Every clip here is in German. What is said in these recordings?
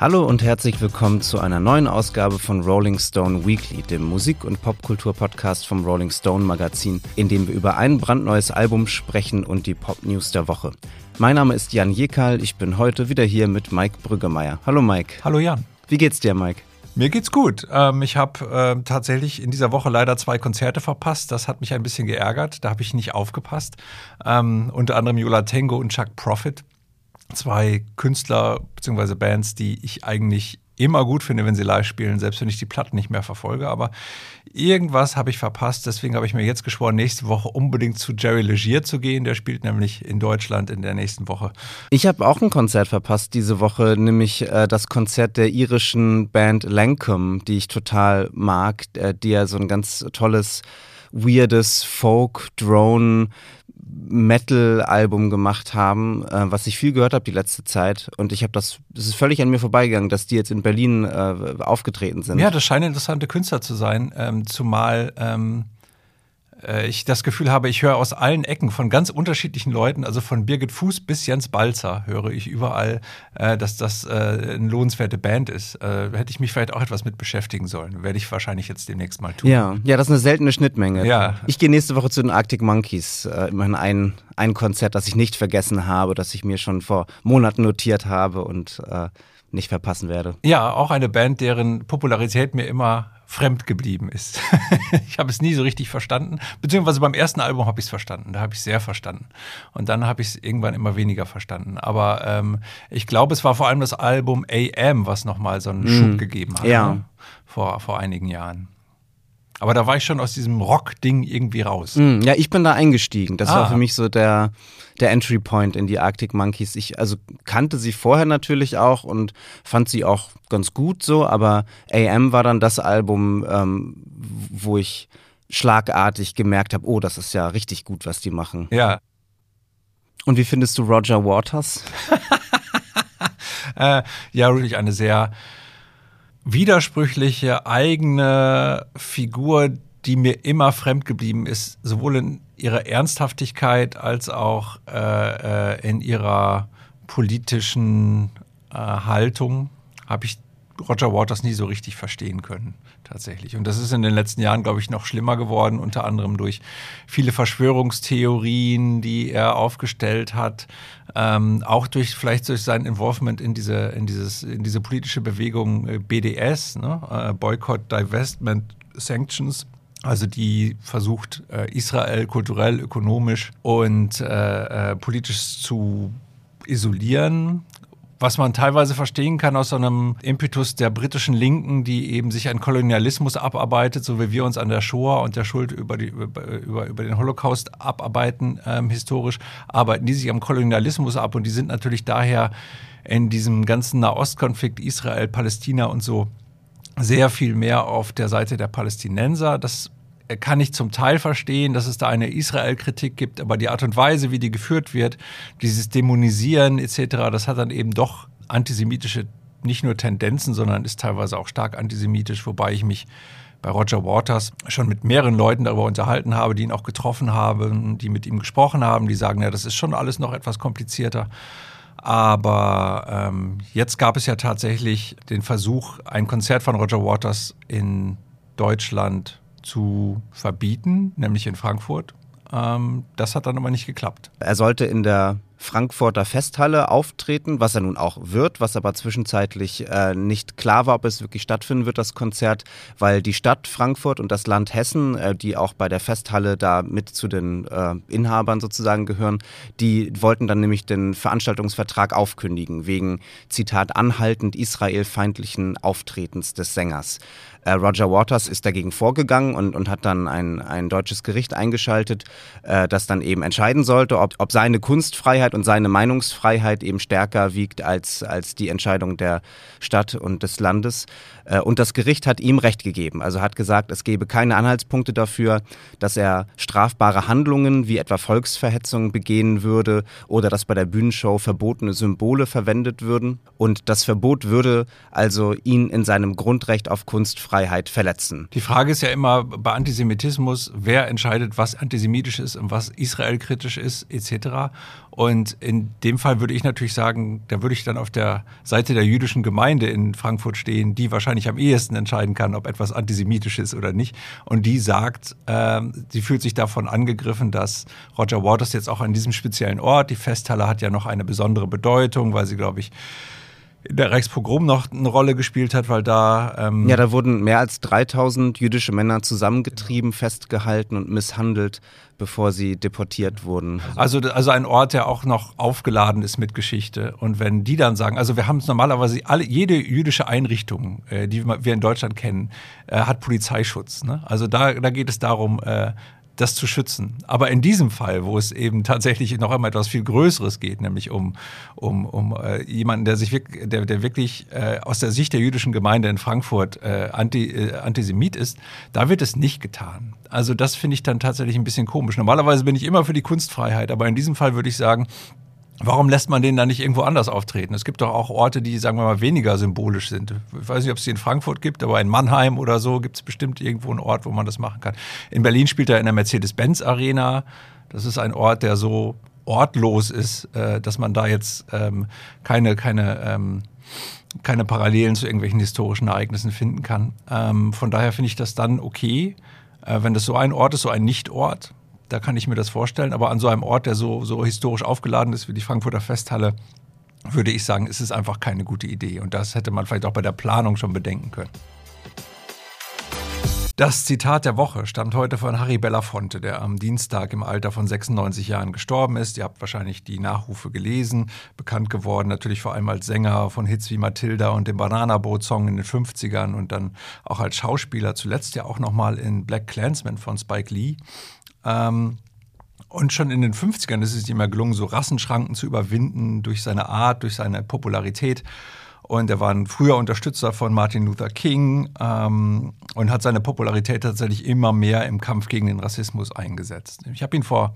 Hallo und herzlich willkommen zu einer neuen Ausgabe von Rolling Stone Weekly, dem Musik- und Popkultur-Podcast vom Rolling Stone Magazin, in dem wir über ein brandneues Album sprechen und die Pop-News der Woche. Mein Name ist Jan Jekal, ich bin heute wieder hier mit Mike Brüggemeier. Hallo Mike. Hallo Jan. Wie geht's dir, Mike? Mir geht's gut. Ähm, ich habe äh, tatsächlich in dieser Woche leider zwei Konzerte verpasst. Das hat mich ein bisschen geärgert. Da habe ich nicht aufgepasst. Ähm, unter anderem Yola Tango und Chuck Prophet zwei Künstler bzw. Bands, die ich eigentlich immer gut finde, wenn sie live spielen, selbst wenn ich die Platten nicht mehr verfolge. Aber irgendwas habe ich verpasst. Deswegen habe ich mir jetzt geschworen, nächste Woche unbedingt zu Jerry Legier zu gehen. Der spielt nämlich in Deutschland in der nächsten Woche. Ich habe auch ein Konzert verpasst diese Woche, nämlich äh, das Konzert der irischen Band Lancome, die ich total mag, äh, die ja so ein ganz tolles, weirdes Folk, Drone, Metal-Album gemacht haben, äh, was ich viel gehört habe die letzte Zeit. Und ich habe das, das ist völlig an mir vorbeigegangen, dass die jetzt in Berlin äh, aufgetreten sind. Ja, das scheinen interessante Künstler zu sein, ähm, zumal ähm, äh, ich das Gefühl habe, ich höre aus allen Ecken von ganz unterschiedlichen Leuten, also von Birgit Fuß bis Jens Balzer, höre ich überall, äh, dass das äh, eine lohnenswerte Band ist. Äh, hätte ich mich vielleicht auch etwas mit beschäftigen sollen. Werde ich wahrscheinlich jetzt demnächst mal tun. Ja, ja, das ist eine seltene Schnittmenge. Ja. Ich gehe nächste Woche zu den Arctic Monkeys. Äh, immerhin ein, ein Konzert, das ich nicht vergessen habe, das ich mir schon vor Monaten notiert habe und äh, nicht verpassen werde. Ja, auch eine Band, deren Popularität mir immer fremd geblieben ist. ich habe es nie so richtig verstanden, beziehungsweise beim ersten Album habe ich es verstanden, da habe ich es sehr verstanden. Und dann habe ich es irgendwann immer weniger verstanden. Aber ähm, ich glaube, es war vor allem das Album AM, was nochmal so einen mm. Schub gegeben hat ja. ne? vor, vor einigen Jahren. Aber da war ich schon aus diesem Rock-Ding irgendwie raus. Mm, ja, ich bin da eingestiegen. Das ah. war für mich so der, der Entry Point in die Arctic Monkeys. Ich also kannte sie vorher natürlich auch und fand sie auch ganz gut so, aber AM war dann das Album, ähm, wo ich schlagartig gemerkt habe, oh, das ist ja richtig gut, was die machen. Ja. Und wie findest du Roger Waters? äh, ja, wirklich eine sehr widersprüchliche eigene Figur, die mir immer fremd geblieben ist, sowohl in ihrer Ernsthaftigkeit als auch äh, äh in ihrer politischen äh, Haltung, habe ich Roger Waters nie so richtig verstehen können, tatsächlich. Und das ist in den letzten Jahren, glaube ich, noch schlimmer geworden, unter anderem durch viele Verschwörungstheorien, die er aufgestellt hat, ähm, auch durch vielleicht durch sein Involvement in diese, in dieses, in diese politische Bewegung äh, BDS, ne? äh, Boycott, Divestment, Sanctions. Also die versucht, äh, Israel kulturell, ökonomisch und äh, politisch zu isolieren was man teilweise verstehen kann aus so einem Impetus der britischen Linken, die eben sich an Kolonialismus abarbeitet, so wie wir uns an der Shoah und der Schuld über, die, über, über den Holocaust abarbeiten, ähm, historisch, arbeiten die sich am Kolonialismus ab und die sind natürlich daher in diesem ganzen Nahostkonflikt Israel, Palästina und so sehr viel mehr auf der Seite der Palästinenser. Das kann ich zum Teil verstehen, dass es da eine Israel-Kritik gibt, aber die Art und Weise, wie die geführt wird, dieses Dämonisieren etc., das hat dann eben doch antisemitische nicht nur Tendenzen, sondern ist teilweise auch stark antisemitisch, wobei ich mich bei Roger Waters schon mit mehreren Leuten darüber unterhalten habe, die ihn auch getroffen haben, die mit ihm gesprochen haben, die sagen, ja, das ist schon alles noch etwas komplizierter. Aber ähm, jetzt gab es ja tatsächlich den Versuch, ein Konzert von Roger Waters in Deutschland zu verbieten, nämlich in Frankfurt. Ähm, das hat dann aber nicht geklappt. Er sollte in der Frankfurter Festhalle auftreten, was er nun auch wird, was aber zwischenzeitlich äh, nicht klar war, ob es wirklich stattfinden wird, das Konzert, weil die Stadt Frankfurt und das Land Hessen, äh, die auch bei der Festhalle da mit zu den äh, Inhabern sozusagen gehören, die wollten dann nämlich den Veranstaltungsvertrag aufkündigen, wegen, Zitat, anhaltend israelfeindlichen Auftretens des Sängers. Äh, Roger Waters ist dagegen vorgegangen und, und hat dann ein, ein deutsches Gericht eingeschaltet, äh, das dann eben entscheiden sollte, ob, ob seine Kunstfreiheit und seine Meinungsfreiheit eben stärker wiegt als, als die Entscheidung der Stadt und des Landes. Äh, und das Gericht hat ihm Recht gegeben, also hat gesagt, es gebe keine Anhaltspunkte dafür, dass er strafbare Handlungen wie etwa Volksverhetzung begehen würde oder dass bei der Bühnenshow verbotene Symbole verwendet würden. Und das Verbot würde also ihn in seinem Grundrecht auf Kunstfreiheit verletzen. Die Frage ist ja immer bei Antisemitismus, wer entscheidet, was antisemitisch ist und was israelkritisch ist, etc. Und in dem Fall würde ich natürlich sagen, da würde ich dann auf der Seite der jüdischen Gemeinde in Frankfurt stehen, die wahrscheinlich am ehesten entscheiden kann, ob etwas antisemitisch ist oder nicht. Und die sagt, äh, sie fühlt sich davon angegriffen, dass Roger Waters jetzt auch an diesem speziellen Ort, die Festhalle hat ja noch eine besondere Bedeutung, weil sie, glaube ich, der Reichspogrom noch eine Rolle gespielt hat, weil da... Ähm ja, da wurden mehr als 3000 jüdische Männer zusammengetrieben, festgehalten und misshandelt, bevor sie deportiert wurden. Also, also ein Ort, der auch noch aufgeladen ist mit Geschichte. Und wenn die dann sagen, also wir haben es normalerweise, alle, jede jüdische Einrichtung, äh, die wir in Deutschland kennen, äh, hat Polizeischutz. Ne? Also da, da geht es darum, äh, das zu schützen. Aber in diesem Fall, wo es eben tatsächlich noch einmal etwas viel Größeres geht, nämlich um, um, um äh, jemanden, der sich wirklich, der, der wirklich äh, aus der Sicht der jüdischen Gemeinde in Frankfurt äh, anti, äh, Antisemit ist, da wird es nicht getan. Also das finde ich dann tatsächlich ein bisschen komisch. Normalerweise bin ich immer für die Kunstfreiheit, aber in diesem Fall würde ich sagen, Warum lässt man den dann nicht irgendwo anders auftreten? Es gibt doch auch Orte, die, sagen wir mal, weniger symbolisch sind. Ich weiß nicht, ob es die in Frankfurt gibt, aber in Mannheim oder so gibt es bestimmt irgendwo einen Ort, wo man das machen kann. In Berlin spielt er in der Mercedes-Benz-Arena. Das ist ein Ort, der so ortlos ist, äh, dass man da jetzt ähm, keine, keine, ähm, keine Parallelen zu irgendwelchen historischen Ereignissen finden kann. Ähm, von daher finde ich das dann okay, äh, wenn das so ein Ort ist, so ein Nicht-Ort da kann ich mir das vorstellen. Aber an so einem Ort, der so, so historisch aufgeladen ist wie die Frankfurter Festhalle, würde ich sagen, ist es einfach keine gute Idee. Und das hätte man vielleicht auch bei der Planung schon bedenken können. Das Zitat der Woche stammt heute von Harry Belafonte, der am Dienstag im Alter von 96 Jahren gestorben ist. Ihr habt wahrscheinlich die Nachrufe gelesen, bekannt geworden natürlich vor allem als Sänger von Hits wie Matilda und dem Bananaboot-Song in den 50ern und dann auch als Schauspieler, zuletzt ja auch nochmal in Black Clansman von Spike Lee. Ähm, und schon in den 50ern ist es ihm ja gelungen, so Rassenschranken zu überwinden durch seine Art, durch seine Popularität. Und er war ein früher Unterstützer von Martin Luther King ähm, und hat seine Popularität tatsächlich immer mehr im Kampf gegen den Rassismus eingesetzt. Ich habe ihn vor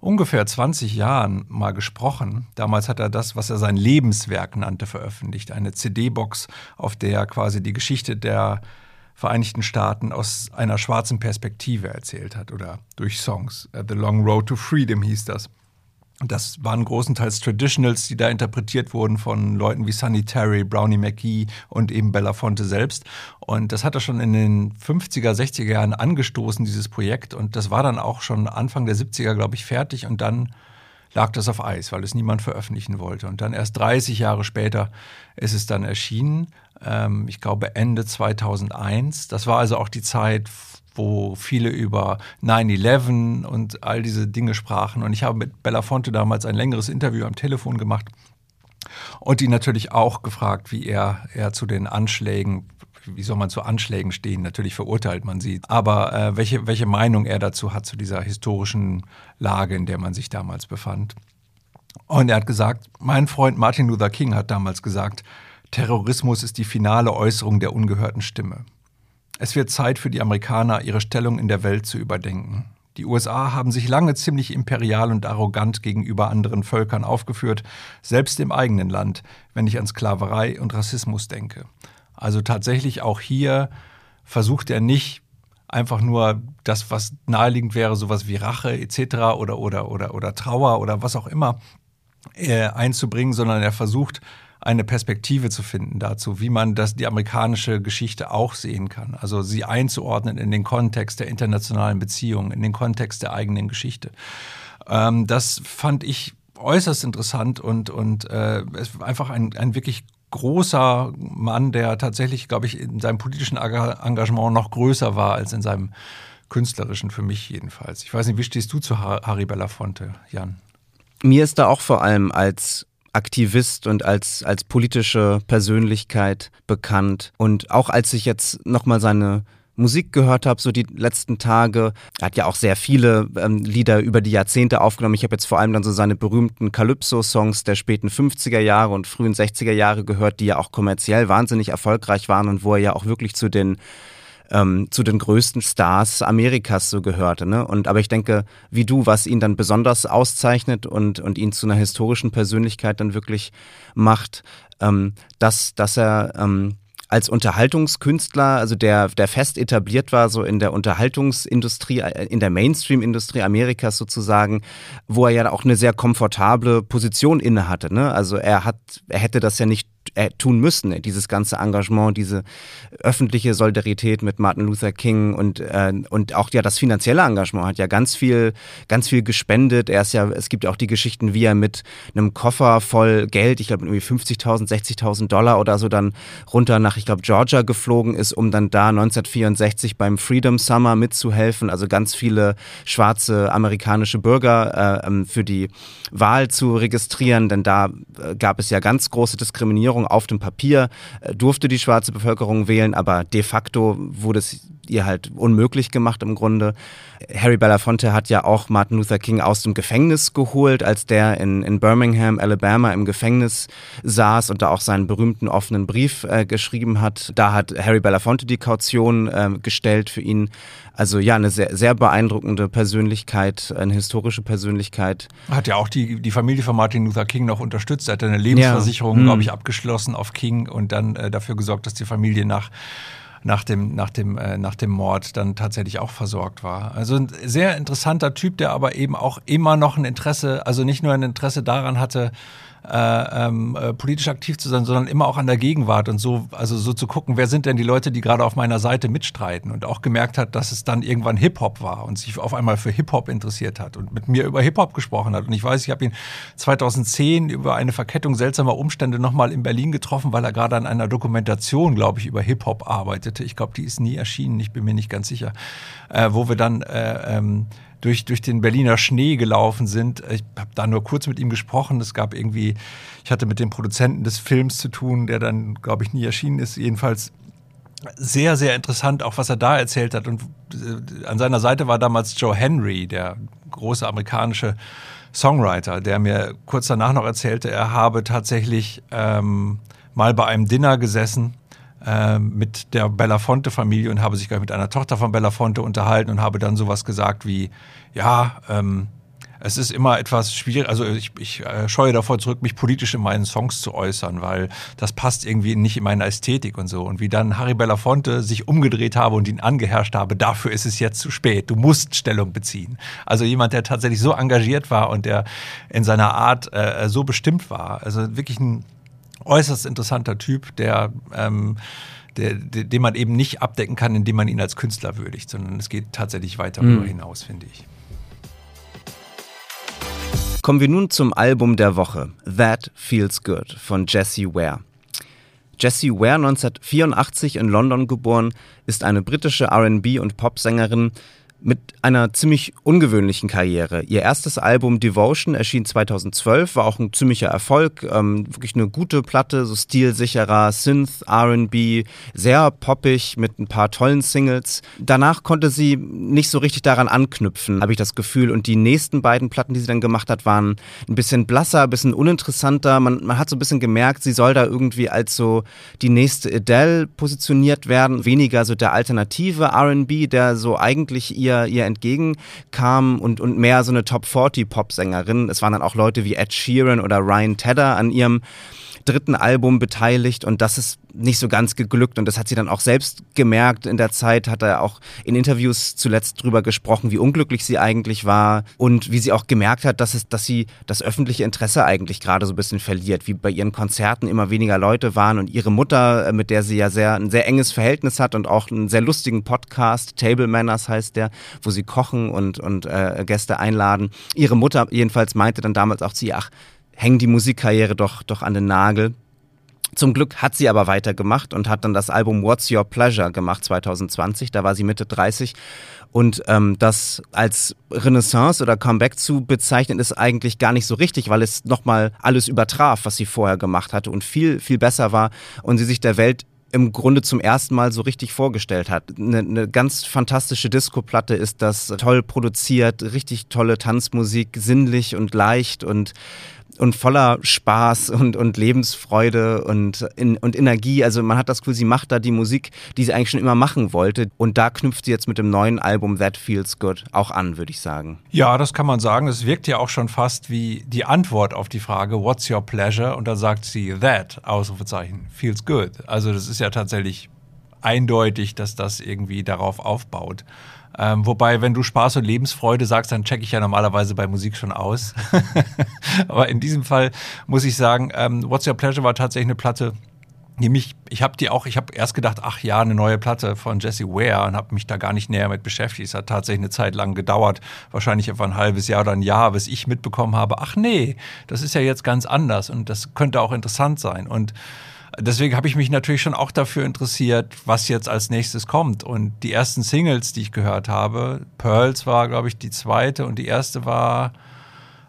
ungefähr 20 Jahren mal gesprochen. Damals hat er das, was er sein Lebenswerk nannte, veröffentlicht. Eine CD-Box, auf der er quasi die Geschichte der Vereinigten Staaten aus einer schwarzen Perspektive erzählt hat oder durch Songs. Uh, The Long Road to Freedom hieß das. Das waren großenteils Traditionals, die da interpretiert wurden von Leuten wie Sonny Terry, Brownie McGee und eben Belafonte selbst. Und das hat er schon in den 50er, 60er Jahren angestoßen, dieses Projekt. Und das war dann auch schon Anfang der 70er, glaube ich, fertig. Und dann lag das auf Eis, weil es niemand veröffentlichen wollte. Und dann erst 30 Jahre später ist es dann erschienen ähm, ich glaube Ende 2001. Das war also auch die Zeit, wo viele über 9-11 und all diese Dinge sprachen. Und ich habe mit Belafonte damals ein längeres Interview am Telefon gemacht und ihn natürlich auch gefragt, wie er, er zu den Anschlägen, wie soll man zu Anschlägen stehen? Natürlich verurteilt man sie, aber äh, welche, welche Meinung er dazu hat, zu dieser historischen Lage, in der man sich damals befand. Und er hat gesagt, mein Freund Martin Luther King hat damals gesagt, Terrorismus ist die finale Äußerung der ungehörten Stimme. Es wird Zeit für die Amerikaner, ihre Stellung in der Welt zu überdenken. Die USA haben sich lange ziemlich imperial und arrogant gegenüber anderen Völkern aufgeführt, selbst im eigenen Land, wenn ich an Sklaverei und Rassismus denke. Also tatsächlich auch hier versucht er nicht einfach nur das, was naheliegend wäre, sowas wie Rache etc. oder oder oder oder Trauer oder was auch immer äh, einzubringen, sondern er versucht eine Perspektive zu finden dazu, wie man das, die amerikanische Geschichte auch sehen kann. Also sie einzuordnen in den Kontext der internationalen Beziehungen, in den Kontext der eigenen Geschichte. Ähm, das fand ich äußerst interessant und, und äh, es einfach ein, ein wirklich großer Mann, der tatsächlich, glaube ich, in seinem politischen Engagement noch größer war als in seinem künstlerischen, für mich jedenfalls. Ich weiß nicht, wie stehst du zu Harry Belafonte, Jan? Mir ist da auch vor allem als Aktivist und als, als politische Persönlichkeit bekannt. Und auch als ich jetzt nochmal seine Musik gehört habe, so die letzten Tage. Er hat ja auch sehr viele ähm, Lieder über die Jahrzehnte aufgenommen. Ich habe jetzt vor allem dann so seine berühmten Calypso-Songs der späten 50er Jahre und frühen 60er Jahre gehört, die ja auch kommerziell wahnsinnig erfolgreich waren und wo er ja auch wirklich zu den ähm, zu den größten Stars Amerikas so gehörte. Ne? Und aber ich denke, wie du, was ihn dann besonders auszeichnet und, und ihn zu einer historischen Persönlichkeit dann wirklich macht, ähm, dass, dass er ähm, als Unterhaltungskünstler, also der, der fest etabliert war, so in der Unterhaltungsindustrie, äh, in der Mainstream-Industrie Amerikas sozusagen, wo er ja auch eine sehr komfortable Position innehatte. Ne? Also er hat, er hätte das ja nicht äh, tun müssen, dieses ganze Engagement, diese öffentliche Solidarität mit Martin Luther King und, äh, und auch ja das finanzielle Engagement hat ja ganz viel, ganz viel gespendet. Er ist ja, es gibt ja auch die Geschichten, wie er mit einem Koffer voll Geld, ich glaube irgendwie 50.000, 60.000 Dollar oder so dann runter nach, ich glaube, Georgia geflogen ist, um dann da 1964 beim Freedom Summer mitzuhelfen, also ganz viele schwarze amerikanische Bürger äh, ähm, für die Wahl zu registrieren, denn da äh, gab es ja ganz große Diskriminierung Bevölkerung auf dem Papier äh, durfte die schwarze Bevölkerung wählen, aber de facto wurde es ihr halt unmöglich gemacht im Grunde. Harry Belafonte hat ja auch Martin Luther King aus dem Gefängnis geholt, als der in, in Birmingham, Alabama im Gefängnis saß und da auch seinen berühmten offenen Brief äh, geschrieben hat. Da hat Harry Belafonte die Kaution äh, gestellt für ihn. Also ja, eine sehr, sehr beeindruckende Persönlichkeit, eine historische Persönlichkeit. Hat ja auch die, die Familie von Martin Luther King noch unterstützt. Er hat eine Lebensversicherung, ja. glaube hm. ich, abgeschlossen auf King und dann äh, dafür gesorgt, dass die Familie nach nach dem, nach dem, äh, nach dem Mord dann tatsächlich auch versorgt war. Also ein sehr interessanter Typ, der aber eben auch immer noch ein Interesse, also nicht nur ein Interesse daran hatte, äh, ähm, äh, politisch aktiv zu sein, sondern immer auch an der Gegenwart und so, also so zu gucken, wer sind denn die Leute, die gerade auf meiner Seite mitstreiten und auch gemerkt hat, dass es dann irgendwann Hip-Hop war und sich auf einmal für Hip-Hop interessiert hat und mit mir über Hip-Hop gesprochen hat. Und ich weiß, ich habe ihn 2010 über eine Verkettung seltsamer Umstände nochmal in Berlin getroffen, weil er gerade an einer Dokumentation, glaube ich, über Hip-Hop arbeitete. Ich glaube, die ist nie erschienen, ich bin mir nicht ganz sicher, äh, wo wir dann äh, ähm, durch, durch den Berliner Schnee gelaufen sind. Ich habe da nur kurz mit ihm gesprochen. Es gab irgendwie, ich hatte mit dem Produzenten des Films zu tun, der dann, glaube ich, nie erschienen ist. Jedenfalls sehr, sehr interessant, auch was er da erzählt hat. Und äh, an seiner Seite war damals Joe Henry, der große amerikanische Songwriter, der mir kurz danach noch erzählte, er habe tatsächlich ähm, mal bei einem Dinner gesessen mit der Belafonte-Familie und habe sich gleich mit einer Tochter von Belafonte unterhalten und habe dann sowas gesagt wie, ja, ähm, es ist immer etwas schwierig, also ich, ich äh, scheue davor zurück, mich politisch in meinen Songs zu äußern, weil das passt irgendwie nicht in meine Ästhetik und so. Und wie dann Harry Belafonte sich umgedreht habe und ihn angeherrscht habe, dafür ist es jetzt zu spät. Du musst Stellung beziehen. Also jemand, der tatsächlich so engagiert war und der in seiner Art äh, so bestimmt war. Also wirklich ein äußerst interessanter Typ, der, ähm, der, den man eben nicht abdecken kann, indem man ihn als Künstler würdigt, sondern es geht tatsächlich weiter darüber mhm. hinaus, finde ich. Kommen wir nun zum Album der Woche, That Feels Good von Jessie Ware. Jessie Ware, 1984 in London geboren, ist eine britische RB- und Popsängerin, mit einer ziemlich ungewöhnlichen Karriere. Ihr erstes Album Devotion erschien 2012, war auch ein ziemlicher Erfolg, ähm, wirklich eine gute Platte, so stilsicherer Synth, R&B, sehr poppig mit ein paar tollen Singles. Danach konnte sie nicht so richtig daran anknüpfen, habe ich das Gefühl. Und die nächsten beiden Platten, die sie dann gemacht hat, waren ein bisschen blasser, ein bisschen uninteressanter. Man, man hat so ein bisschen gemerkt, sie soll da irgendwie als so die nächste Adele positioniert werden, weniger so der alternative R&B, der so eigentlich ihr ihr, ihr entgegenkam und, und mehr so eine Top 40 Popsängerin. Es waren dann auch Leute wie Ed Sheeran oder Ryan Tedder an ihrem dritten Album beteiligt und das ist nicht so ganz geglückt und das hat sie dann auch selbst gemerkt. In der Zeit hat er auch in Interviews zuletzt drüber gesprochen, wie unglücklich sie eigentlich war und wie sie auch gemerkt hat, dass es, dass sie das öffentliche Interesse eigentlich gerade so ein bisschen verliert, wie bei ihren Konzerten immer weniger Leute waren und ihre Mutter, äh, mit der sie ja sehr ein sehr enges Verhältnis hat und auch einen sehr lustigen Podcast, Table Manners heißt der, wo sie kochen und und äh, Gäste einladen. Ihre Mutter jedenfalls meinte dann damals auch zu ihr, ach hängen die Musikkarriere doch, doch an den Nagel. Zum Glück hat sie aber weitergemacht und hat dann das Album What's Your Pleasure gemacht 2020. Da war sie Mitte 30. Und ähm, das als Renaissance oder Comeback zu bezeichnen, ist eigentlich gar nicht so richtig, weil es nochmal alles übertraf, was sie vorher gemacht hatte und viel, viel besser war und sie sich der Welt im Grunde zum ersten Mal so richtig vorgestellt hat. Eine, eine ganz fantastische Disco-Platte ist das, toll produziert, richtig tolle Tanzmusik, sinnlich und leicht und und voller Spaß und, und Lebensfreude und, in, und Energie. Also man hat das Gefühl, sie macht da die Musik, die sie eigentlich schon immer machen wollte. Und da knüpft sie jetzt mit dem neuen Album That Feels Good auch an, würde ich sagen. Ja, das kann man sagen. Es wirkt ja auch schon fast wie die Antwort auf die Frage, What's your pleasure? Und da sagt sie That, Ausrufezeichen, feels good. Also das ist ja tatsächlich eindeutig, dass das irgendwie darauf aufbaut. Ähm, wobei, wenn du Spaß und Lebensfreude sagst, dann checke ich ja normalerweise bei Musik schon aus. Aber in diesem Fall muss ich sagen, ähm, What's Your Pleasure war tatsächlich eine Platte, die mich, ich habe die auch, ich habe erst gedacht, ach ja, eine neue Platte von Jesse Ware und habe mich da gar nicht näher mit beschäftigt. Es hat tatsächlich eine Zeit lang gedauert, wahrscheinlich etwa ein halbes Jahr oder ein Jahr, bis ich mitbekommen habe, ach nee, das ist ja jetzt ganz anders und das könnte auch interessant sein. Und deswegen habe ich mich natürlich schon auch dafür interessiert, was jetzt als nächstes kommt. Und die ersten Singles, die ich gehört habe, Pearls war, glaube ich, die zweite und die erste war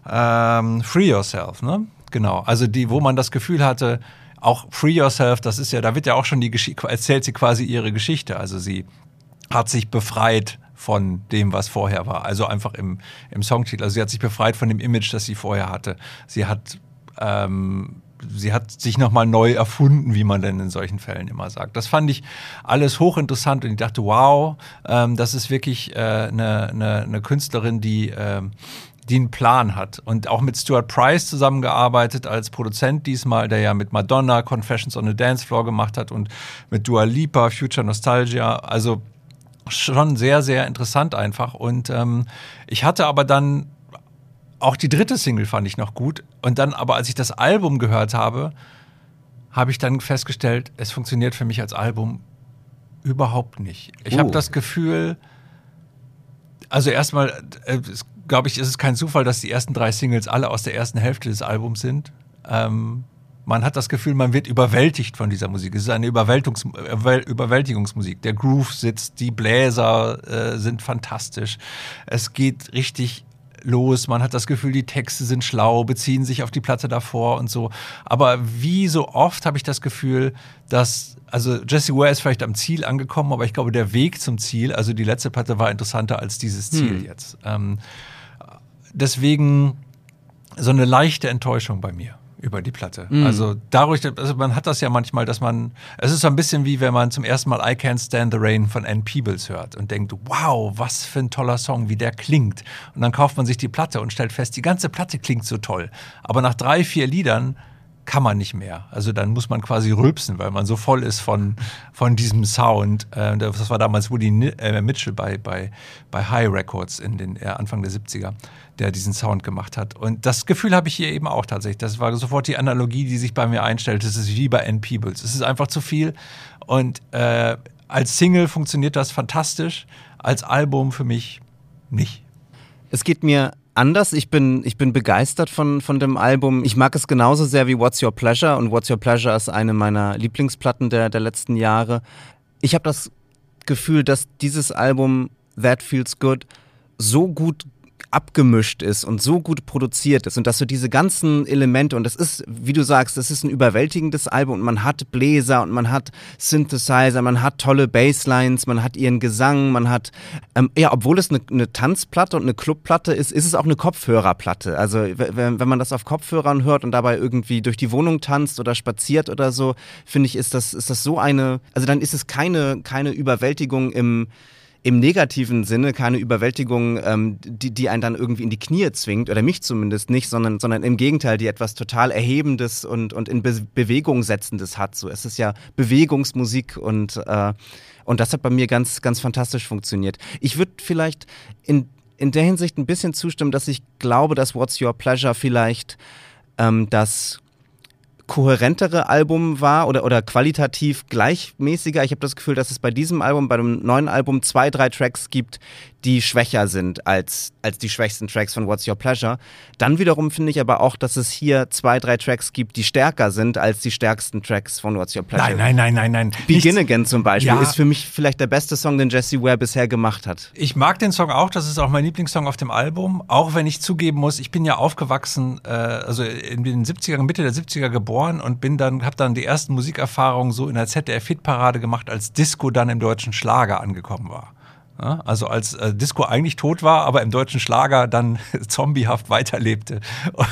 ähm, Free Yourself, ne? Genau. Also die, wo man das Gefühl hatte, auch Free Yourself, das ist ja, da wird ja auch schon die Geschichte, erzählt sie quasi ihre Geschichte. Also sie hat sich befreit von dem, was vorher war. Also einfach im, im Songtitel. Also sie hat sich befreit von dem Image, das sie vorher hatte. Sie hat ähm, sie hat sich nochmal neu erfunden, wie man denn in solchen Fällen immer sagt. Das fand ich alles hochinteressant und ich dachte, wow, ähm, das ist wirklich eine äh, ne, ne, Künstlerin, die, äh, die einen Plan hat. Und auch mit Stuart Price zusammengearbeitet als Produzent diesmal, der ja mit Madonna Confessions on the Dance Floor gemacht hat und mit Dua Lipa, Future Nostalgia. Also schon sehr, sehr interessant einfach. Und ähm, ich hatte aber dann auch die dritte Single fand ich noch gut. Und dann, aber als ich das Album gehört habe, habe ich dann festgestellt, es funktioniert für mich als Album überhaupt nicht. Ich uh. habe das Gefühl, also erstmal, äh, glaube ich, ist es kein Zufall, dass die ersten drei Singles alle aus der ersten Hälfte des Albums sind. Ähm, man hat das Gefühl, man wird überwältigt von dieser Musik. Es ist eine Überwältigungs Überwältigungsmusik. Der Groove sitzt, die Bläser äh, sind fantastisch. Es geht richtig los. Man hat das Gefühl, die Texte sind schlau, beziehen sich auf die Platte davor und so. Aber wie so oft habe ich das Gefühl, dass, also Jesse Ware ist vielleicht am Ziel angekommen, aber ich glaube, der Weg zum Ziel, also die letzte Platte war interessanter als dieses Ziel hm. jetzt. Ähm, deswegen so eine leichte Enttäuschung bei mir über die Platte. Mhm. Also dadurch, also man hat das ja manchmal, dass man, es ist so ein bisschen wie wenn man zum ersten Mal I Can't Stand the Rain von Ann Peebles hört und denkt, wow, was für ein toller Song, wie der klingt. Und dann kauft man sich die Platte und stellt fest, die ganze Platte klingt so toll. Aber nach drei, vier Liedern kann man nicht mehr. Also dann muss man quasi rülpsen, weil man so voll ist von, von diesem Sound. Äh, das war damals Woody äh, Mitchell bei, bei, bei High Records in den äh, Anfang der 70er, der diesen Sound gemacht hat. Und das Gefühl habe ich hier eben auch tatsächlich. Das war sofort die Analogie, die sich bei mir einstellt. Das ist wie bei N Peebles. Es ist einfach zu viel. Und äh, als Single funktioniert das fantastisch. Als Album für mich nicht. Es geht mir anders. Ich bin, ich bin begeistert von, von dem Album. Ich mag es genauso sehr wie What's Your Pleasure und What's Your Pleasure ist eine meiner Lieblingsplatten der, der letzten Jahre. Ich habe das Gefühl, dass dieses Album That Feels Good so gut abgemischt ist und so gut produziert ist und dass so diese ganzen Elemente und das ist, wie du sagst, das ist ein überwältigendes Album und man hat Bläser und man hat Synthesizer, man hat tolle Basslines, man hat ihren Gesang, man hat, ähm, ja, obwohl es eine, eine, Tanzplatte und eine Clubplatte ist, ist es auch eine Kopfhörerplatte. Also wenn, wenn man das auf Kopfhörern hört und dabei irgendwie durch die Wohnung tanzt oder spaziert oder so, finde ich, ist das, ist das so eine, also dann ist es keine, keine Überwältigung im im negativen Sinne keine Überwältigung, ähm, die, die einen dann irgendwie in die Knie zwingt, oder mich zumindest nicht, sondern, sondern im Gegenteil, die etwas total Erhebendes und, und in Be Bewegung setzendes hat. So, es ist ja Bewegungsmusik und, äh, und das hat bei mir ganz, ganz fantastisch funktioniert. Ich würde vielleicht in, in der Hinsicht ein bisschen zustimmen, dass ich glaube, dass What's Your Pleasure vielleicht ähm, das kohärentere Album war oder, oder qualitativ gleichmäßiger. Ich habe das Gefühl, dass es bei diesem Album, bei dem neuen Album zwei, drei Tracks gibt, die schwächer sind als, als die schwächsten Tracks von What's Your Pleasure. Dann wiederum finde ich aber auch, dass es hier zwei, drei Tracks gibt, die stärker sind als die stärksten Tracks von What's Your Pleasure. Nein, nein, nein, nein, nein. Begin Nichts. Again zum Beispiel ja. ist für mich vielleicht der beste Song, den Jesse Ware bisher gemacht hat. Ich mag den Song auch, das ist auch mein Lieblingssong auf dem Album, auch wenn ich zugeben muss, ich bin ja aufgewachsen, äh, also in den 70er, Mitte der 70er geboren und bin dann, habe dann die ersten Musikerfahrungen so in der ZDF-Hitparade gemacht, als Disco dann im deutschen Schlager angekommen war. Also als äh, Disco eigentlich tot war, aber im deutschen Schlager dann zombiehaft weiterlebte.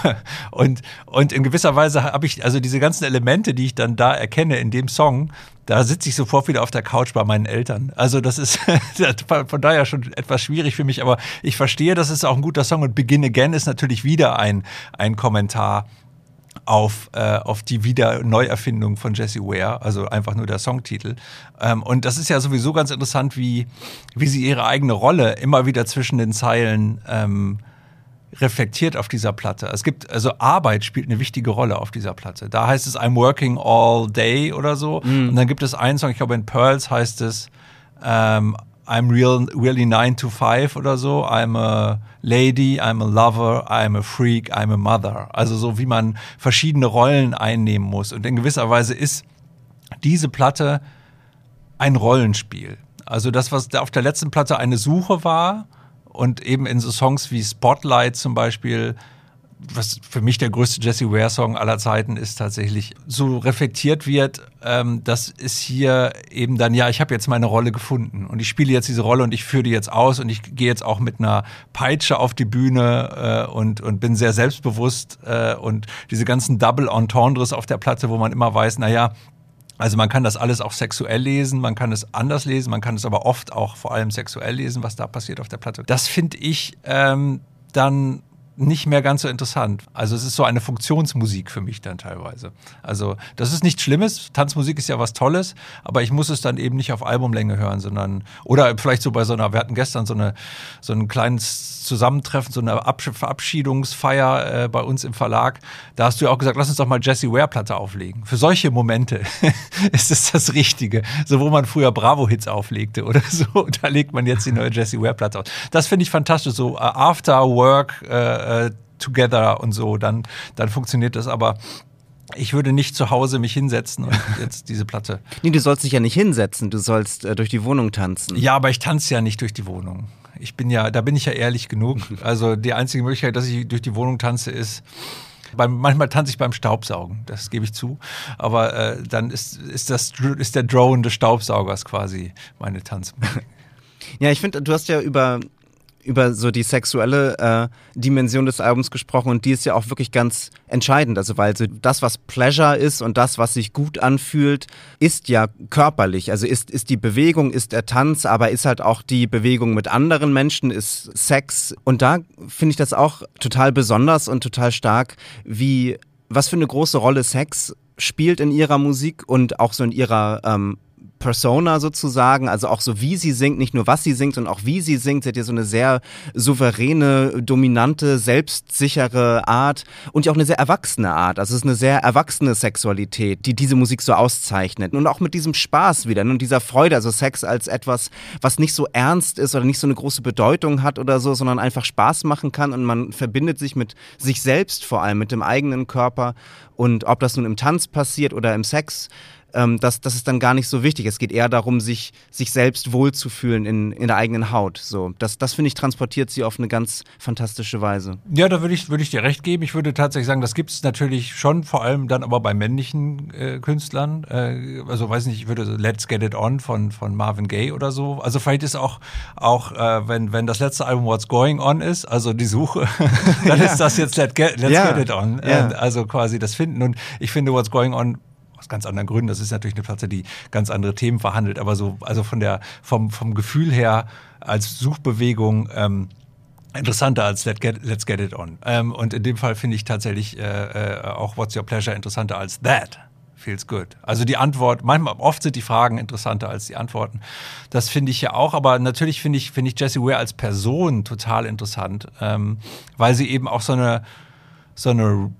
Und, und in gewisser Weise habe ich, also diese ganzen Elemente, die ich dann da erkenne in dem Song, da sitze ich sofort wieder auf der Couch bei meinen Eltern. Also das ist von daher schon etwas schwierig für mich, aber ich verstehe, das ist auch ein guter Song und Begin Again ist natürlich wieder ein, ein Kommentar auf, äh, auf die Wiederneuerfindung von Jessie Ware, also einfach nur der Songtitel. Ähm, und das ist ja sowieso ganz interessant, wie, wie sie ihre eigene Rolle immer wieder zwischen den Zeilen ähm, reflektiert auf dieser Platte. Es gibt, also Arbeit spielt eine wichtige Rolle auf dieser Platte. Da heißt es I'm working all day oder so. Mm. Und dann gibt es einen Song, ich glaube in Pearls heißt es ähm, I'm real, really nine to five oder so. I'm a lady, I'm a lover, I'm a freak, I'm a mother. Also so wie man verschiedene Rollen einnehmen muss. Und in gewisser Weise ist diese Platte ein Rollenspiel. Also das, was auf der letzten Platte eine Suche war und eben in so Songs wie Spotlight zum Beispiel was für mich der größte Jesse Ware Song aller Zeiten ist tatsächlich so reflektiert wird, ähm, das ist hier eben dann, ja, ich habe jetzt meine Rolle gefunden und ich spiele jetzt diese Rolle und ich führe die jetzt aus und ich gehe jetzt auch mit einer Peitsche auf die Bühne äh, und, und bin sehr selbstbewusst äh, und diese ganzen Double Entendres auf der Platte, wo man immer weiß, naja, also man kann das alles auch sexuell lesen, man kann es anders lesen, man kann es aber oft auch vor allem sexuell lesen, was da passiert auf der Platte. Das finde ich ähm, dann nicht mehr ganz so interessant. Also es ist so eine Funktionsmusik für mich dann teilweise. Also das ist nichts Schlimmes. Tanzmusik ist ja was Tolles, aber ich muss es dann eben nicht auf Albumlänge hören, sondern oder vielleicht so bei so einer. Wir hatten gestern so eine so ein kleines Zusammentreffen, so eine Verabschiedungsfeier äh, bei uns im Verlag. Da hast du ja auch gesagt, lass uns doch mal Jesse Ware Platte auflegen. Für solche Momente ist es das Richtige. So wo man früher Bravo Hits auflegte oder so. Da legt man jetzt die neue Jesse Ware Platte auf. Das finde ich fantastisch. So uh, After Work. Äh, äh, together und so, dann, dann funktioniert das. Aber ich würde nicht zu Hause mich hinsetzen und jetzt diese Platte. Nee, du sollst dich ja nicht hinsetzen, du sollst äh, durch die Wohnung tanzen. Ja, aber ich tanze ja nicht durch die Wohnung. Ich bin ja, da bin ich ja ehrlich genug. Also die einzige Möglichkeit, dass ich durch die Wohnung tanze, ist. Beim, manchmal tanze ich beim Staubsaugen, das gebe ich zu. Aber äh, dann ist, ist, das, ist der Drone des Staubsaugers quasi meine Tanzmusik. Ja, ich finde, du hast ja über über so die sexuelle äh, Dimension des Albums gesprochen und die ist ja auch wirklich ganz entscheidend. Also weil so das, was Pleasure ist und das, was sich gut anfühlt, ist ja körperlich. Also ist, ist die Bewegung, ist der Tanz, aber ist halt auch die Bewegung mit anderen Menschen, ist Sex. Und da finde ich das auch total besonders und total stark, wie was für eine große Rolle Sex spielt in ihrer Musik und auch so in ihrer ähm, Persona sozusagen, also auch so wie sie singt, nicht nur was sie singt, sondern auch wie sie singt. Sie hat ja so eine sehr souveräne, dominante, selbstsichere Art und ja auch eine sehr erwachsene Art. Also es ist eine sehr erwachsene Sexualität, die diese Musik so auszeichnet. Und auch mit diesem Spaß wieder ne, und dieser Freude, also Sex als etwas, was nicht so ernst ist oder nicht so eine große Bedeutung hat oder so, sondern einfach Spaß machen kann und man verbindet sich mit sich selbst vor allem, mit dem eigenen Körper. Und ob das nun im Tanz passiert oder im Sex, ähm, das, das ist dann gar nicht so wichtig. Es geht eher darum, sich, sich selbst wohlzufühlen in, in der eigenen Haut. So, das, das finde ich, transportiert sie auf eine ganz fantastische Weise. Ja, da würde ich, würd ich dir recht geben. Ich würde tatsächlich sagen, das gibt es natürlich schon, vor allem dann aber bei männlichen äh, Künstlern. Äh, also weiß nicht, ich würde so Let's Get It On von, von Marvin Gaye oder so. Also vielleicht ist auch, auch äh, wenn, wenn das letzte Album What's Going On ist, also die Suche, dann ja. ist das jetzt Let's Get, Let's ja. Get It On. Ja. Äh, also quasi das Finden. Und ich finde What's Going On ganz anderen Gründen. Das ist natürlich eine Platte, die ganz andere Themen verhandelt, aber so, also von der, vom, vom Gefühl her als Suchbewegung, ähm, interessanter als Let's Get, Let's Get It On. Ähm, und in dem Fall finde ich tatsächlich äh, äh, auch What's Your Pleasure interessanter als That. Feels good. Also die Antwort, manchmal, oft sind die Fragen interessanter als die Antworten. Das finde ich ja auch, aber natürlich finde ich, finde ich Jessie Ware als Person total interessant, ähm, weil sie eben auch so eine, so eine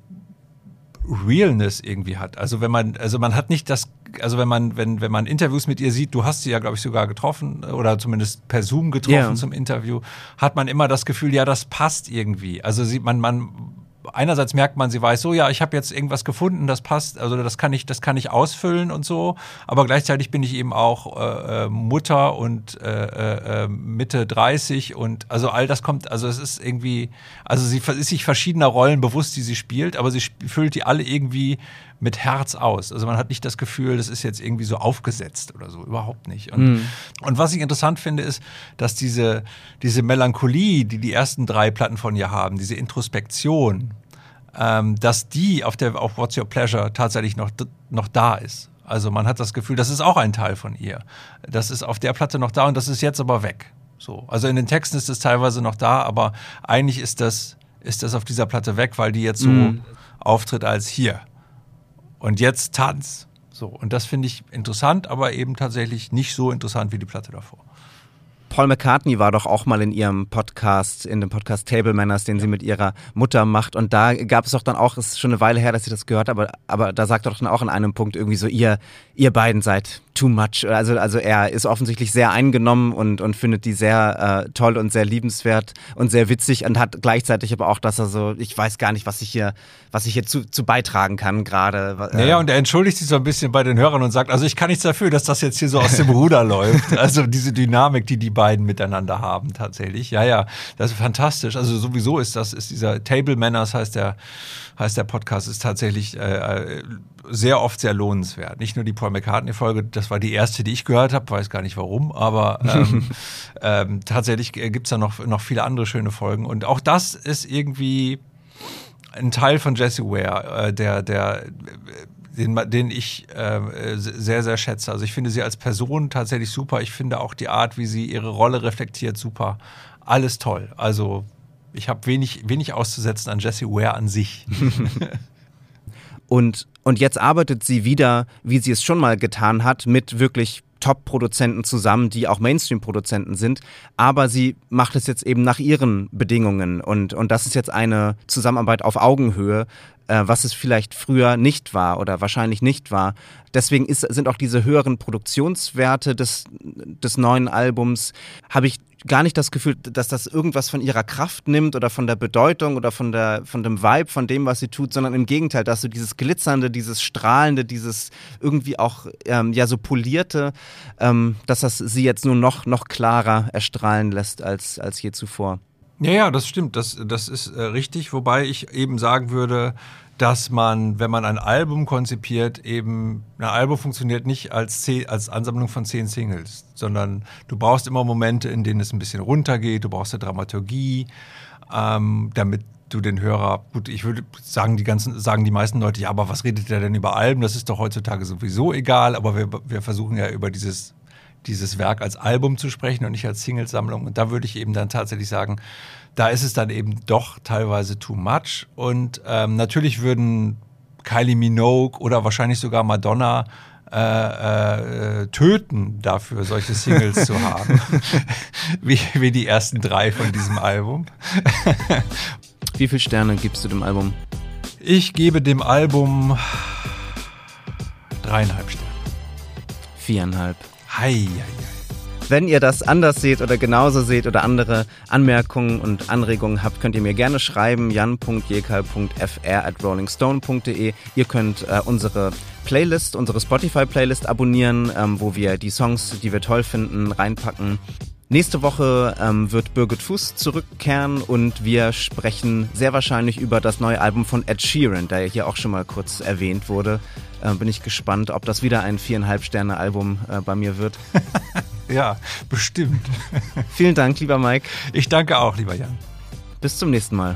Realness irgendwie hat. Also wenn man, also man hat nicht das, also wenn man, wenn, wenn man Interviews mit ihr sieht, du hast sie ja, glaube ich, sogar getroffen oder zumindest per Zoom getroffen yeah. zum Interview, hat man immer das Gefühl, ja, das passt irgendwie. Also sieht man, man einerseits merkt man, sie weiß so, ja, ich habe jetzt irgendwas gefunden, das passt, also das kann ich, das kann ich ausfüllen und so. Aber gleichzeitig bin ich eben auch äh, äh Mutter und äh, äh, Mitte 30 und also all das kommt, also es ist irgendwie, also sie ist sich verschiedener Rollen bewusst, die sie spielt, aber sie füllt die alle irgendwie mit Herz aus. Also man hat nicht das Gefühl, das ist jetzt irgendwie so aufgesetzt oder so, überhaupt nicht. Und, mhm. und was ich interessant finde, ist, dass diese, diese Melancholie, die die ersten drei Platten von ihr haben, diese Introspektion, ähm, dass die auf der auf What's Your Pleasure tatsächlich noch, noch da ist. Also man hat das Gefühl, das ist auch ein Teil von ihr. Das ist auf der Platte noch da und das ist jetzt aber weg. So. Also in den Texten ist es teilweise noch da, aber eigentlich ist das, ist das auf dieser Platte weg, weil die jetzt so mm. auftritt als hier. Und jetzt Tanz. So. Und das finde ich interessant, aber eben tatsächlich nicht so interessant wie die Platte davor. Paul McCartney war doch auch mal in ihrem Podcast, in dem Podcast Table Manners, den sie mit ihrer Mutter macht. Und da gab es doch dann auch, es ist schon eine Weile her, dass ich das gehört habe, aber, aber da sagt er doch dann auch an einem Punkt irgendwie so, ihr, ihr beiden seid too much. Also, also er ist offensichtlich sehr eingenommen und, und findet die sehr äh, toll und sehr liebenswert und sehr witzig und hat gleichzeitig aber auch, dass er so, ich weiß gar nicht, was ich hier, was ich hier zu, zu beitragen kann gerade. Äh. Naja, und er entschuldigt sich so ein bisschen bei den Hörern und sagt, also ich kann nichts dafür, dass das jetzt hier so aus dem Ruder läuft. Also diese Dynamik, die die beiden miteinander haben tatsächlich. Ja, ja, das ist fantastisch. Also sowieso ist das, ist dieser Table Manners heißt der, heißt der Podcast, ist tatsächlich äh, äh sehr oft sehr lohnenswert. Nicht nur die Paul McCartney-Folge, das war die erste, die ich gehört habe, weiß gar nicht warum, aber ähm, ähm, tatsächlich gibt es da noch, noch viele andere schöne Folgen. Und auch das ist irgendwie ein Teil von Jesse Ware, äh, der, der den, den ich äh, sehr, sehr schätze. Also ich finde sie als Person tatsächlich super. Ich finde auch die Art, wie sie ihre Rolle reflektiert, super. Alles toll. Also ich habe wenig, wenig auszusetzen an Jesse Ware an sich. Und, und jetzt arbeitet sie wieder, wie sie es schon mal getan hat, mit wirklich Top-Produzenten zusammen, die auch Mainstream-Produzenten sind, aber sie macht es jetzt eben nach ihren Bedingungen. Und, und das ist jetzt eine Zusammenarbeit auf Augenhöhe, äh, was es vielleicht früher nicht war oder wahrscheinlich nicht war. Deswegen ist, sind auch diese höheren Produktionswerte des, des neuen Albums, habe ich gar nicht das Gefühl, dass das irgendwas von ihrer Kraft nimmt oder von der Bedeutung oder von, der, von dem Vibe, von dem, was sie tut, sondern im Gegenteil, dass so dieses Glitzernde, dieses Strahlende, dieses irgendwie auch ähm, ja so polierte, ähm, dass das sie jetzt nur noch, noch klarer erstrahlen lässt als, als je zuvor. Ja, ja, das stimmt. Das, das ist äh, richtig. Wobei ich eben sagen würde, dass man, wenn man ein Album konzipiert, eben, ein Album funktioniert nicht als, zehn, als Ansammlung von zehn Singles, sondern du brauchst immer Momente, in denen es ein bisschen runtergeht, du brauchst eine Dramaturgie, ähm, damit du den Hörer, gut, ich würde sagen, die ganzen, sagen die meisten Leute, ja, aber was redet der denn über Alben? Das ist doch heutzutage sowieso egal, aber wir, wir versuchen ja über dieses, dieses Werk als Album zu sprechen und nicht als Singlesammlung. Und da würde ich eben dann tatsächlich sagen, da ist es dann eben doch teilweise too much. Und ähm, natürlich würden Kylie Minogue oder wahrscheinlich sogar Madonna äh, äh, töten dafür, solche Singles zu haben, wie, wie die ersten drei von diesem Album. wie viele Sterne gibst du dem Album? Ich gebe dem Album dreieinhalb Sterne. Viereinhalb. Hei. Wenn ihr das anders seht oder genauso seht oder andere Anmerkungen und Anregungen habt, könnt ihr mir gerne schreiben, jan.jekal.fr at rollingstone.de. Ihr könnt äh, unsere Playlist, unsere Spotify-Playlist abonnieren, ähm, wo wir die Songs, die wir toll finden, reinpacken. Nächste Woche ähm, wird Birgit Fuß zurückkehren und wir sprechen sehr wahrscheinlich über das neue Album von Ed Sheeran, der hier auch schon mal kurz erwähnt wurde. Äh, bin ich gespannt, ob das wieder ein viereinhalb Sterne Album äh, bei mir wird. ja, bestimmt. Vielen Dank, lieber Mike. Ich danke auch, lieber Jan. Bis zum nächsten Mal.